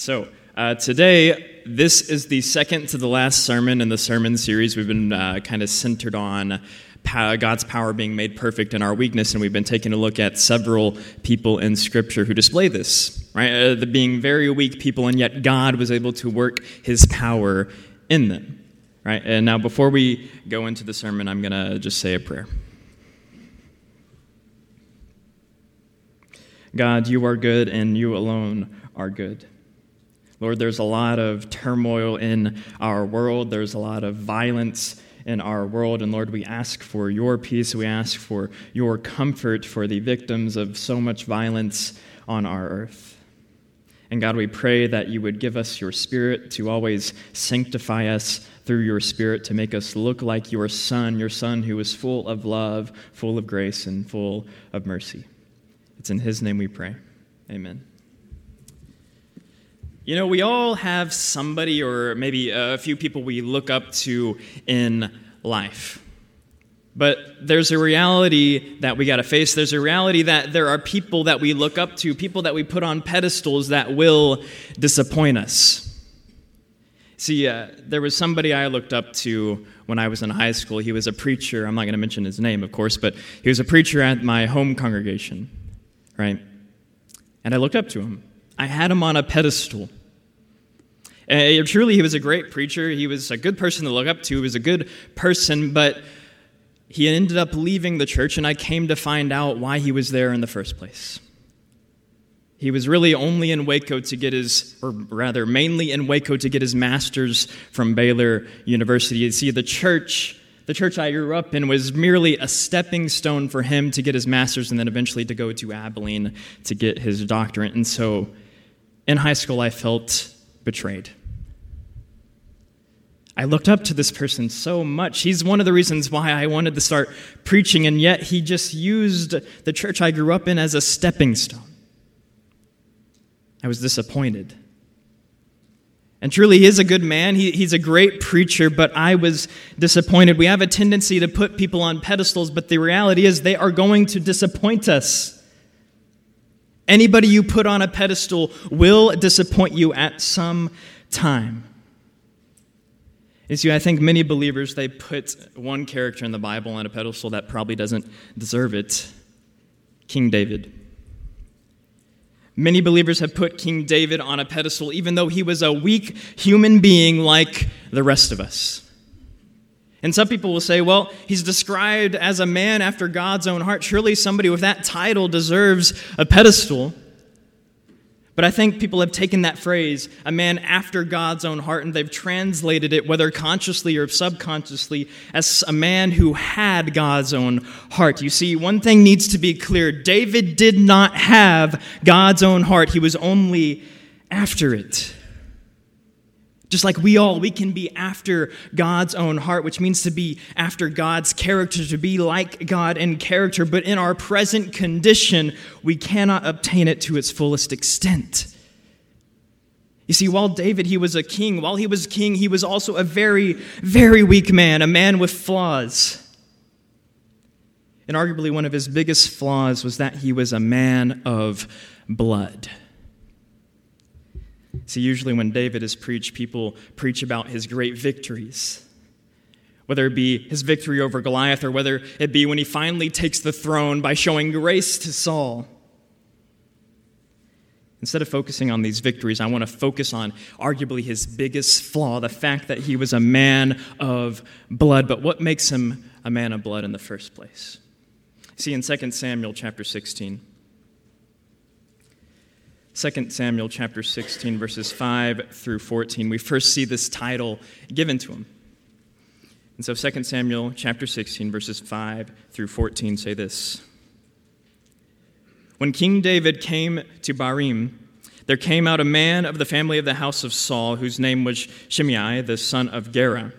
So, uh, today, this is the second to the last sermon in the sermon series. We've been uh, kind of centered on God's power being made perfect in our weakness, and we've been taking a look at several people in Scripture who display this, right? Uh, the being very weak people, and yet God was able to work His power in them, right? And now, before we go into the sermon, I'm going to just say a prayer. God, you are good, and you alone are good. Lord, there's a lot of turmoil in our world, there's a lot of violence in our world. And Lord, we ask for your peace. We ask for your comfort for the victims of so much violence on our earth. And God, we pray that you would give us your spirit to always sanctify us through your spirit to make us look like your Son, your Son who is full of love, full of grace, and full of mercy. It's in his name we pray. Amen. You know, we all have somebody or maybe a few people we look up to in life. But there's a reality that we got to face. There's a reality that there are people that we look up to, people that we put on pedestals that will disappoint us. See, uh, there was somebody I looked up to when I was in high school. He was a preacher. I'm not going to mention his name, of course, but he was a preacher at my home congregation, right? And I looked up to him. I had him on a pedestal. Uh, truly, he was a great preacher. He was a good person to look up to. He was a good person, but he ended up leaving the church, and I came to find out why he was there in the first place. He was really only in Waco to get his, or rather, mainly in Waco to get his master's from Baylor University. You see, the church, the church I grew up in, was merely a stepping stone for him to get his master's and then eventually to go to Abilene to get his doctorate. And so in high school, I felt betrayed. I looked up to this person so much. He's one of the reasons why I wanted to start preaching, and yet he just used the church I grew up in as a stepping stone. I was disappointed. And truly, he is a good man. He, he's a great preacher, but I was disappointed. We have a tendency to put people on pedestals, but the reality is they are going to disappoint us. Anybody you put on a pedestal will disappoint you at some time. You see, I think many believers, they put one character in the Bible on a pedestal that probably doesn't deserve it King David. Many believers have put King David on a pedestal, even though he was a weak human being like the rest of us. And some people will say, well, he's described as a man after God's own heart. Surely somebody with that title deserves a pedestal. But I think people have taken that phrase, a man after God's own heart, and they've translated it, whether consciously or subconsciously, as a man who had God's own heart. You see, one thing needs to be clear David did not have God's own heart, he was only after it. Just like we all, we can be after God's own heart, which means to be after God's character, to be like God in character. But in our present condition, we cannot obtain it to its fullest extent. You see, while David, he was a king, while he was king, he was also a very, very weak man, a man with flaws. And arguably, one of his biggest flaws was that he was a man of blood. See, usually when David is preached, people preach about his great victories. Whether it be his victory over Goliath or whether it be when he finally takes the throne by showing grace to Saul. Instead of focusing on these victories, I want to focus on arguably his biggest flaw the fact that he was a man of blood. But what makes him a man of blood in the first place? See, in 2 Samuel chapter 16, 2 Samuel chapter 16, verses 5 through 14, we first see this title given to him. And so 2 Samuel chapter 16, verses 5 through 14 say this When King David came to Bahurim, there came out a man of the family of the house of Saul, whose name was Shimei, the son of Gera.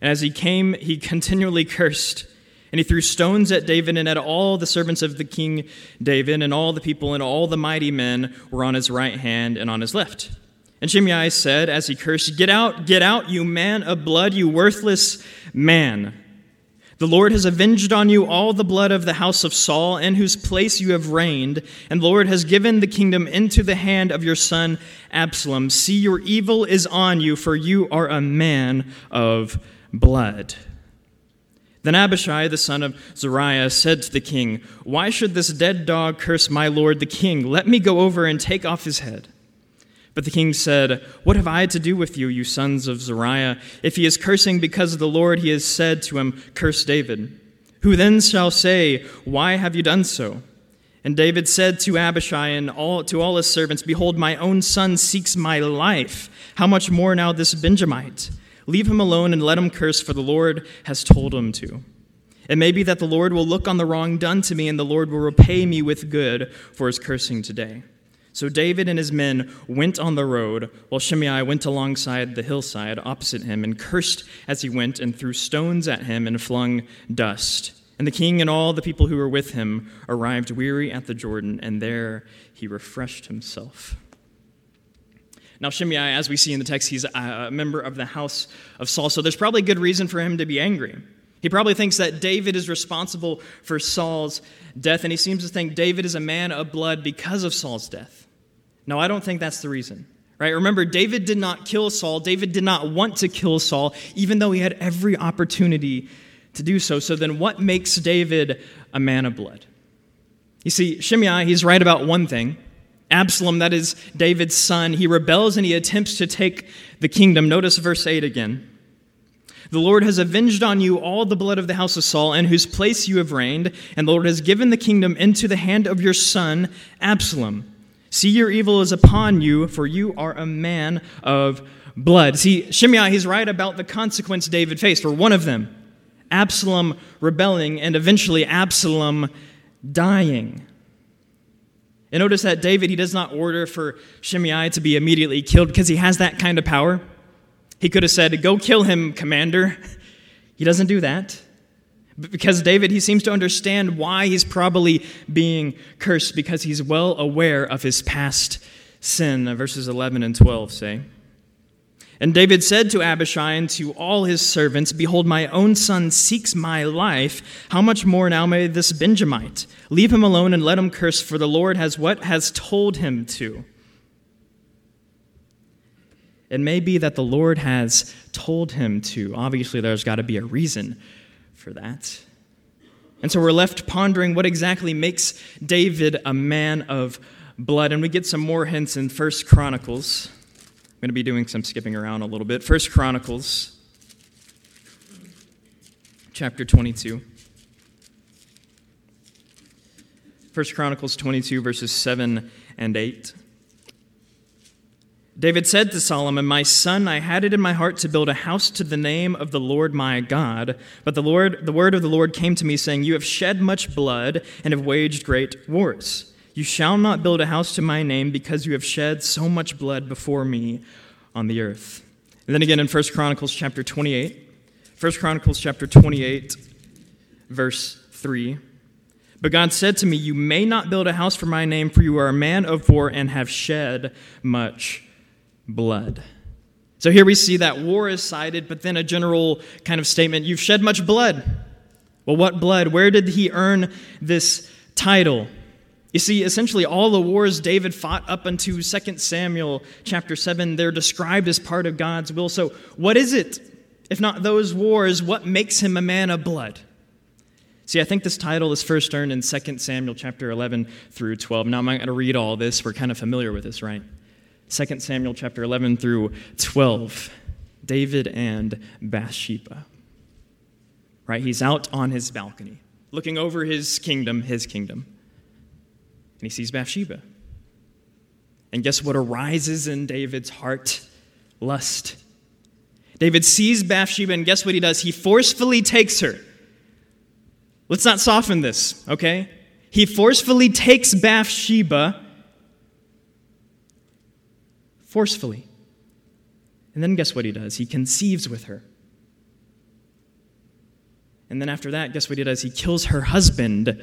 And as he came, he continually cursed and he threw stones at David and at all the servants of the king David, and all the people and all the mighty men were on his right hand and on his left. And Shimei said, as he cursed, Get out, get out, you man of blood, you worthless man. The Lord has avenged on you all the blood of the house of Saul, in whose place you have reigned, and the Lord has given the kingdom into the hand of your son Absalom. See, your evil is on you, for you are a man of blood. Then Abishai, the son of Zeruiah, said to the king, Why should this dead dog curse my lord the king? Let me go over and take off his head. But the king said, What have I to do with you, you sons of Zeruiah? If he is cursing because of the Lord, he has said to him, Curse David. Who then shall say, Why have you done so? And David said to Abishai and all, to all his servants, Behold, my own son seeks my life. How much more now this Benjamite? Leave him alone and let him curse, for the Lord has told him to. It may be that the Lord will look on the wrong done to me, and the Lord will repay me with good for his cursing today. So David and his men went on the road, while Shimei went alongside the hillside opposite him and cursed as he went and threw stones at him and flung dust. And the king and all the people who were with him arrived weary at the Jordan, and there he refreshed himself. Now, Shimei, as we see in the text, he's a member of the house of Saul, so there's probably good reason for him to be angry. He probably thinks that David is responsible for Saul's death, and he seems to think David is a man of blood because of Saul's death. No, I don't think that's the reason. Right? Remember, David did not kill Saul. David did not want to kill Saul, even though he had every opportunity to do so. So then, what makes David a man of blood? You see, Shimei, he's right about one thing. Absalom, that is David's son, he rebels and he attempts to take the kingdom. Notice verse 8 again. The Lord has avenged on you all the blood of the house of Saul, in whose place you have reigned, and the Lord has given the kingdom into the hand of your son, Absalom. See, your evil is upon you, for you are a man of blood. See, Shimei, he's right about the consequence David faced for one of them Absalom rebelling, and eventually Absalom dying. And notice that David, he does not order for Shimei to be immediately killed because he has that kind of power. He could have said, Go kill him, commander. He doesn't do that. Because David, he seems to understand why he's probably being cursed because he's well aware of his past sin. Verses 11 and 12 say. And David said to Abishai and to all his servants, Behold, my own son seeks my life. How much more now may this Benjamite? Leave him alone and let him curse, for the Lord has what has told him to. It may be that the Lord has told him to. Obviously, there's got to be a reason for that. And so we're left pondering what exactly makes David a man of blood. And we get some more hints in First Chronicles. I'm going to be doing some skipping around a little bit. First Chronicles, chapter 22. First Chronicles 22, verses 7 and 8. David said to Solomon, My son, I had it in my heart to build a house to the name of the Lord my God. But the, Lord, the word of the Lord came to me, saying, You have shed much blood and have waged great wars. You shall not build a house to my name because you have shed so much blood before me on the earth. And then again in 1 Chronicles chapter 28. 1 Chronicles chapter 28, verse 3. But God said to me, You may not build a house for my name, for you are a man of war and have shed much blood. So here we see that war is cited, but then a general kind of statement you've shed much blood. Well, what blood? Where did he earn this title? You see, essentially all the wars David fought up unto 2 Samuel chapter 7, they're described as part of God's will. So, what is it? If not those wars, what makes him a man of blood? See, I think this title is first earned in 2 Samuel chapter 11 through 12. Now, I'm not going to read all this. We're kind of familiar with this, right? 2 Samuel chapter 11 through 12, David and Bathsheba. Right? He's out on his balcony, looking over his kingdom, his kingdom. He sees Bathsheba. And guess what arises in David's heart? Lust. David sees Bathsheba, and guess what he does? He forcefully takes her. Let's not soften this, okay? He forcefully takes Bathsheba forcefully. And then guess what he does? He conceives with her. And then after that, guess what he does? He kills her husband,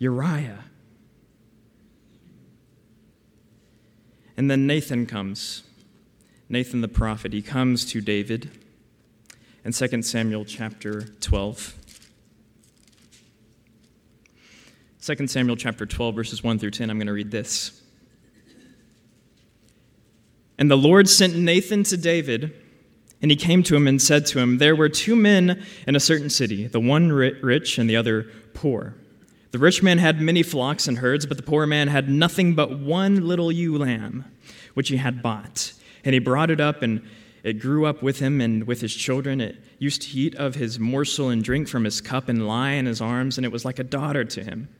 Uriah. And then Nathan comes. Nathan the prophet, he comes to David in 2 Samuel chapter 12. 2 Samuel chapter 12, verses 1 through 10, I'm going to read this. And the Lord sent Nathan to David, and he came to him and said to him, There were two men in a certain city, the one rich and the other poor. The rich man had many flocks and herds, but the poor man had nothing but one little ewe lamb, which he had bought. And he brought it up, and it grew up with him and with his children. It used to eat of his morsel and drink from his cup and lie in his arms, and it was like a daughter to him.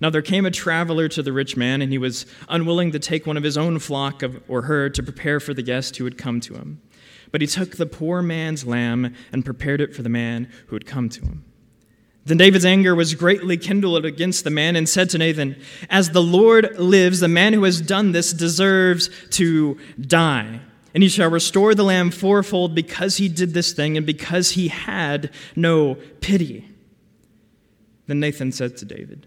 Now there came a traveler to the rich man, and he was unwilling to take one of his own flock of, or herd to prepare for the guest who had come to him. But he took the poor man's lamb and prepared it for the man who had come to him. Then David's anger was greatly kindled against the man and said to Nathan, As the Lord lives, the man who has done this deserves to die. And he shall restore the lamb fourfold because he did this thing and because he had no pity. Then Nathan said to David,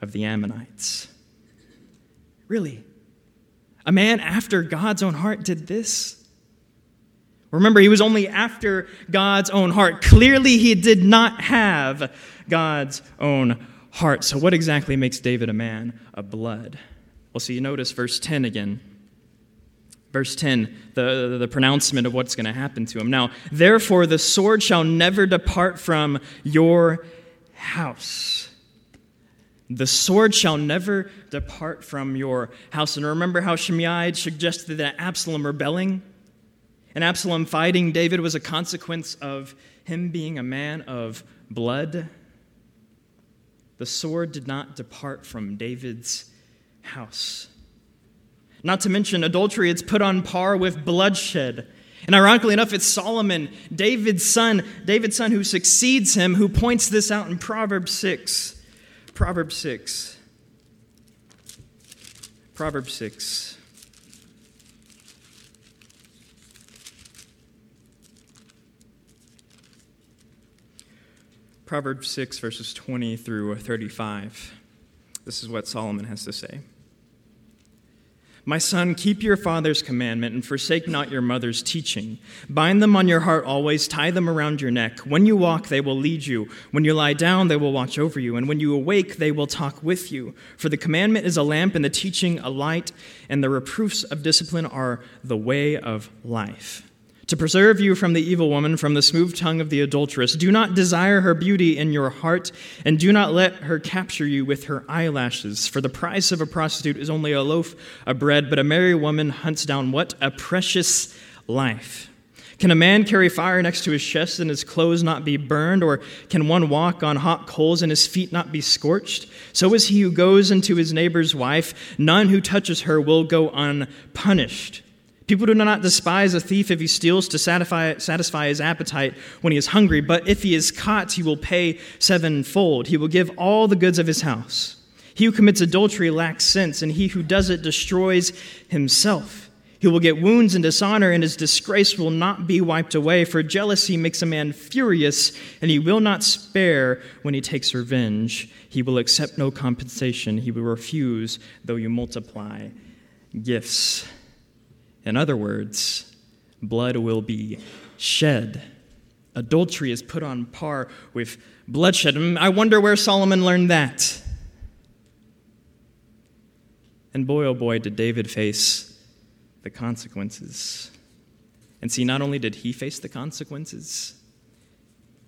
of the Ammonites. Really? A man after God's own heart did this? Remember, he was only after God's own heart. Clearly, he did not have God's own heart. So, what exactly makes David a man of blood? Well, so you notice verse 10 again. Verse 10, the, the pronouncement of what's going to happen to him. Now, therefore, the sword shall never depart from your house. The sword shall never depart from your house. And remember how Shimei suggested that Absalom rebelling and Absalom fighting David was a consequence of him being a man of blood? The sword did not depart from David's house. Not to mention adultery, it's put on par with bloodshed. And ironically enough, it's Solomon, David's son, David's son who succeeds him, who points this out in Proverbs 6. Proverbs 6. Proverbs 6. Proverbs 6, verses 20 through 35. This is what Solomon has to say. My son, keep your father's commandment and forsake not your mother's teaching. Bind them on your heart always, tie them around your neck. When you walk, they will lead you. When you lie down, they will watch over you. And when you awake, they will talk with you. For the commandment is a lamp, and the teaching a light, and the reproofs of discipline are the way of life to preserve you from the evil woman, from the smooth tongue of the adulteress. Do not desire her beauty in your heart, and do not let her capture you with her eyelashes. For the price of a prostitute is only a loaf of bread, but a merry woman hunts down what? A precious life. Can a man carry fire next to his chest and his clothes not be burned? Or can one walk on hot coals and his feet not be scorched? So is he who goes into his neighbor's wife. None who touches her will go unpunished. People do not despise a thief if he steals to satisfy, satisfy his appetite when he is hungry, but if he is caught, he will pay sevenfold. He will give all the goods of his house. He who commits adultery lacks sense, and he who does it destroys himself. He will get wounds and dishonor, and his disgrace will not be wiped away. For jealousy makes a man furious, and he will not spare when he takes revenge. He will accept no compensation. He will refuse, though you multiply gifts. In other words, blood will be shed. Adultery is put on par with bloodshed. I wonder where Solomon learned that. And boy, oh boy, did David face the consequences. And see, not only did he face the consequences,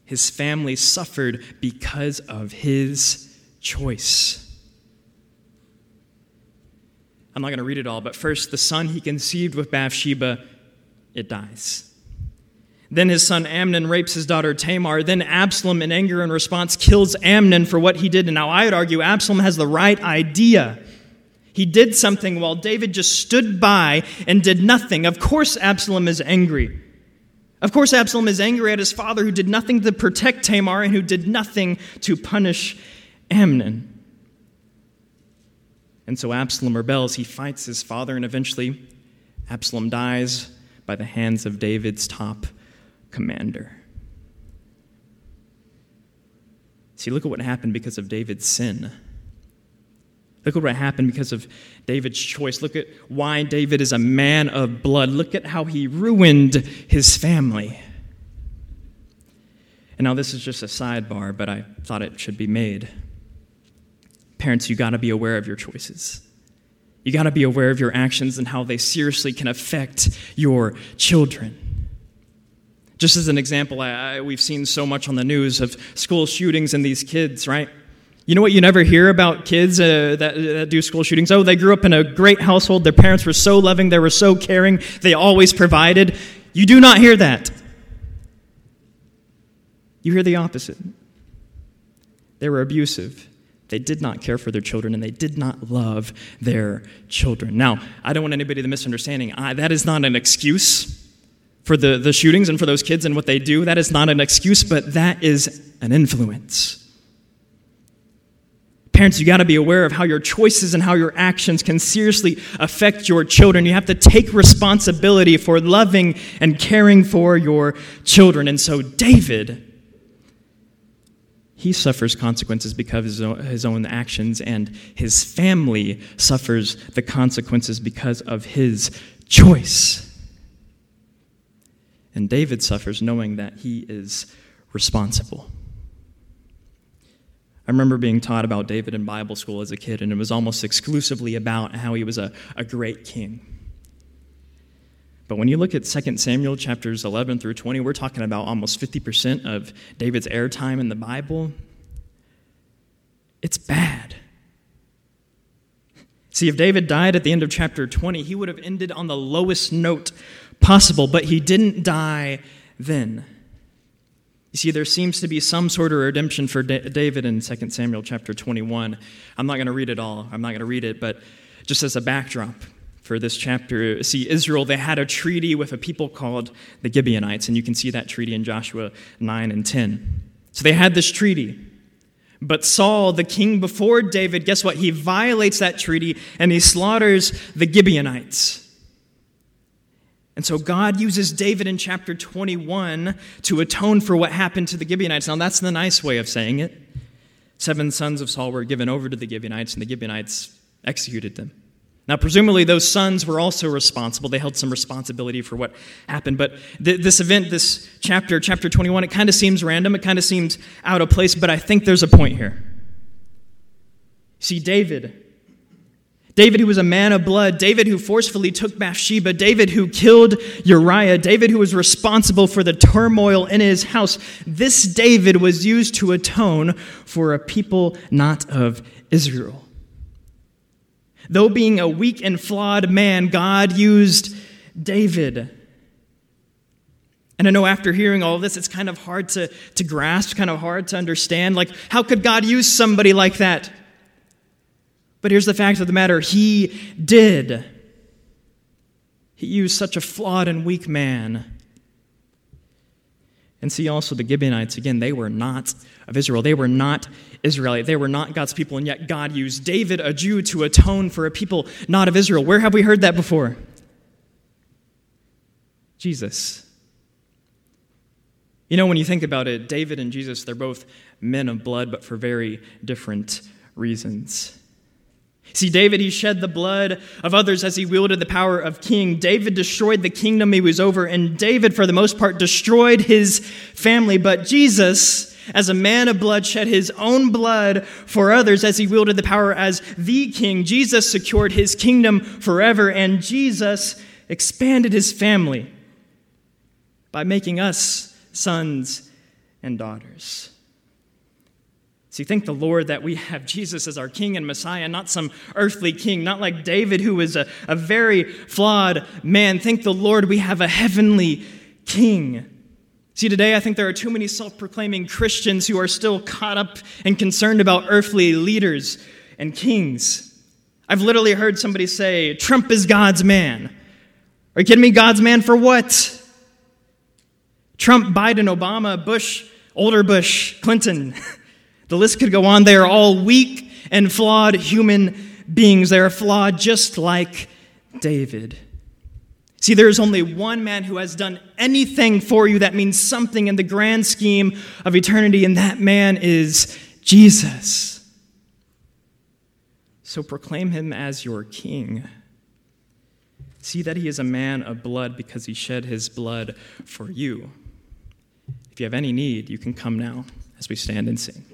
his family suffered because of his choice. I'm not going to read it all, but first, the son he conceived with Bathsheba, it dies. Then his son Amnon rapes his daughter Tamar. Then Absalom, in anger and response, kills Amnon for what he did. And now I would argue Absalom has the right idea. He did something while David just stood by and did nothing. Of course, Absalom is angry. Of course, Absalom is angry at his father who did nothing to protect Tamar and who did nothing to punish Amnon. And so Absalom rebels. He fights his father, and eventually Absalom dies by the hands of David's top commander. See, look at what happened because of David's sin. Look at what happened because of David's choice. Look at why David is a man of blood. Look at how he ruined his family. And now, this is just a sidebar, but I thought it should be made. Parents, you got to be aware of your choices. You got to be aware of your actions and how they seriously can affect your children. Just as an example, I, I, we've seen so much on the news of school shootings and these kids, right? You know what you never hear about kids uh, that, that do school shootings? Oh, they grew up in a great household. Their parents were so loving. They were so caring. They always provided. You do not hear that. You hear the opposite. They were abusive. They did not care for their children and they did not love their children. Now, I don't want anybody to misunderstanding. I, that is not an excuse for the, the shootings and for those kids and what they do. That is not an excuse, but that is an influence. Parents, you got to be aware of how your choices and how your actions can seriously affect your children. You have to take responsibility for loving and caring for your children. And so, David, he suffers consequences because of his own actions, and his family suffers the consequences because of his choice. And David suffers knowing that he is responsible. I remember being taught about David in Bible school as a kid, and it was almost exclusively about how he was a, a great king. But when you look at 2 Samuel chapters 11 through 20, we're talking about almost 50% of David's airtime in the Bible. It's bad. See, if David died at the end of chapter 20, he would have ended on the lowest note possible, but he didn't die then. You see, there seems to be some sort of redemption for David in 2 Samuel chapter 21. I'm not going to read it all. I'm not going to read it, but just as a backdrop for this chapter, see, Israel, they had a treaty with a people called the Gibeonites, and you can see that treaty in Joshua 9 and 10. So they had this treaty. But Saul, the king before David, guess what? He violates that treaty and he slaughters the Gibeonites. And so God uses David in chapter 21 to atone for what happened to the Gibeonites. Now, that's the nice way of saying it. Seven sons of Saul were given over to the Gibeonites, and the Gibeonites executed them. Now, presumably, those sons were also responsible. They held some responsibility for what happened. But th- this event, this chapter, chapter 21, it kind of seems random. It kind of seems out of place, but I think there's a point here. See, David, David, who was a man of blood, David, who forcefully took Bathsheba, David, who killed Uriah, David, who was responsible for the turmoil in his house. This David was used to atone for a people not of Israel. Though being a weak and flawed man, God used David. And I know after hearing all this, it's kind of hard to, to grasp, kind of hard to understand. Like, how could God use somebody like that? But here's the fact of the matter He did. He used such a flawed and weak man. And see also the Gibeonites, again, they were not of Israel. They were not Israelite. They were not God's people, and yet God used David, a Jew, to atone for a people not of Israel. Where have we heard that before? Jesus. You know, when you think about it, David and Jesus, they're both men of blood, but for very different reasons. See, David, he shed the blood of others as he wielded the power of king. David destroyed the kingdom he was over, and David, for the most part, destroyed his family. But Jesus, as a man of blood, shed his own blood for others as he wielded the power as the king. Jesus secured his kingdom forever, and Jesus expanded his family by making us sons and daughters. See, thank the Lord that we have Jesus as our King and Messiah, not some earthly king, not like David, who is a, a very flawed man. Thank the Lord we have a heavenly King. See, today I think there are too many self proclaiming Christians who are still caught up and concerned about earthly leaders and kings. I've literally heard somebody say, Trump is God's man. Are you kidding me? God's man for what? Trump, Biden, Obama, Bush, older Bush, Clinton. The list could go on. They are all weak and flawed human beings. They are flawed just like David. See, there is only one man who has done anything for you that means something in the grand scheme of eternity, and that man is Jesus. So proclaim him as your king. See that he is a man of blood because he shed his blood for you. If you have any need, you can come now as we stand and sing.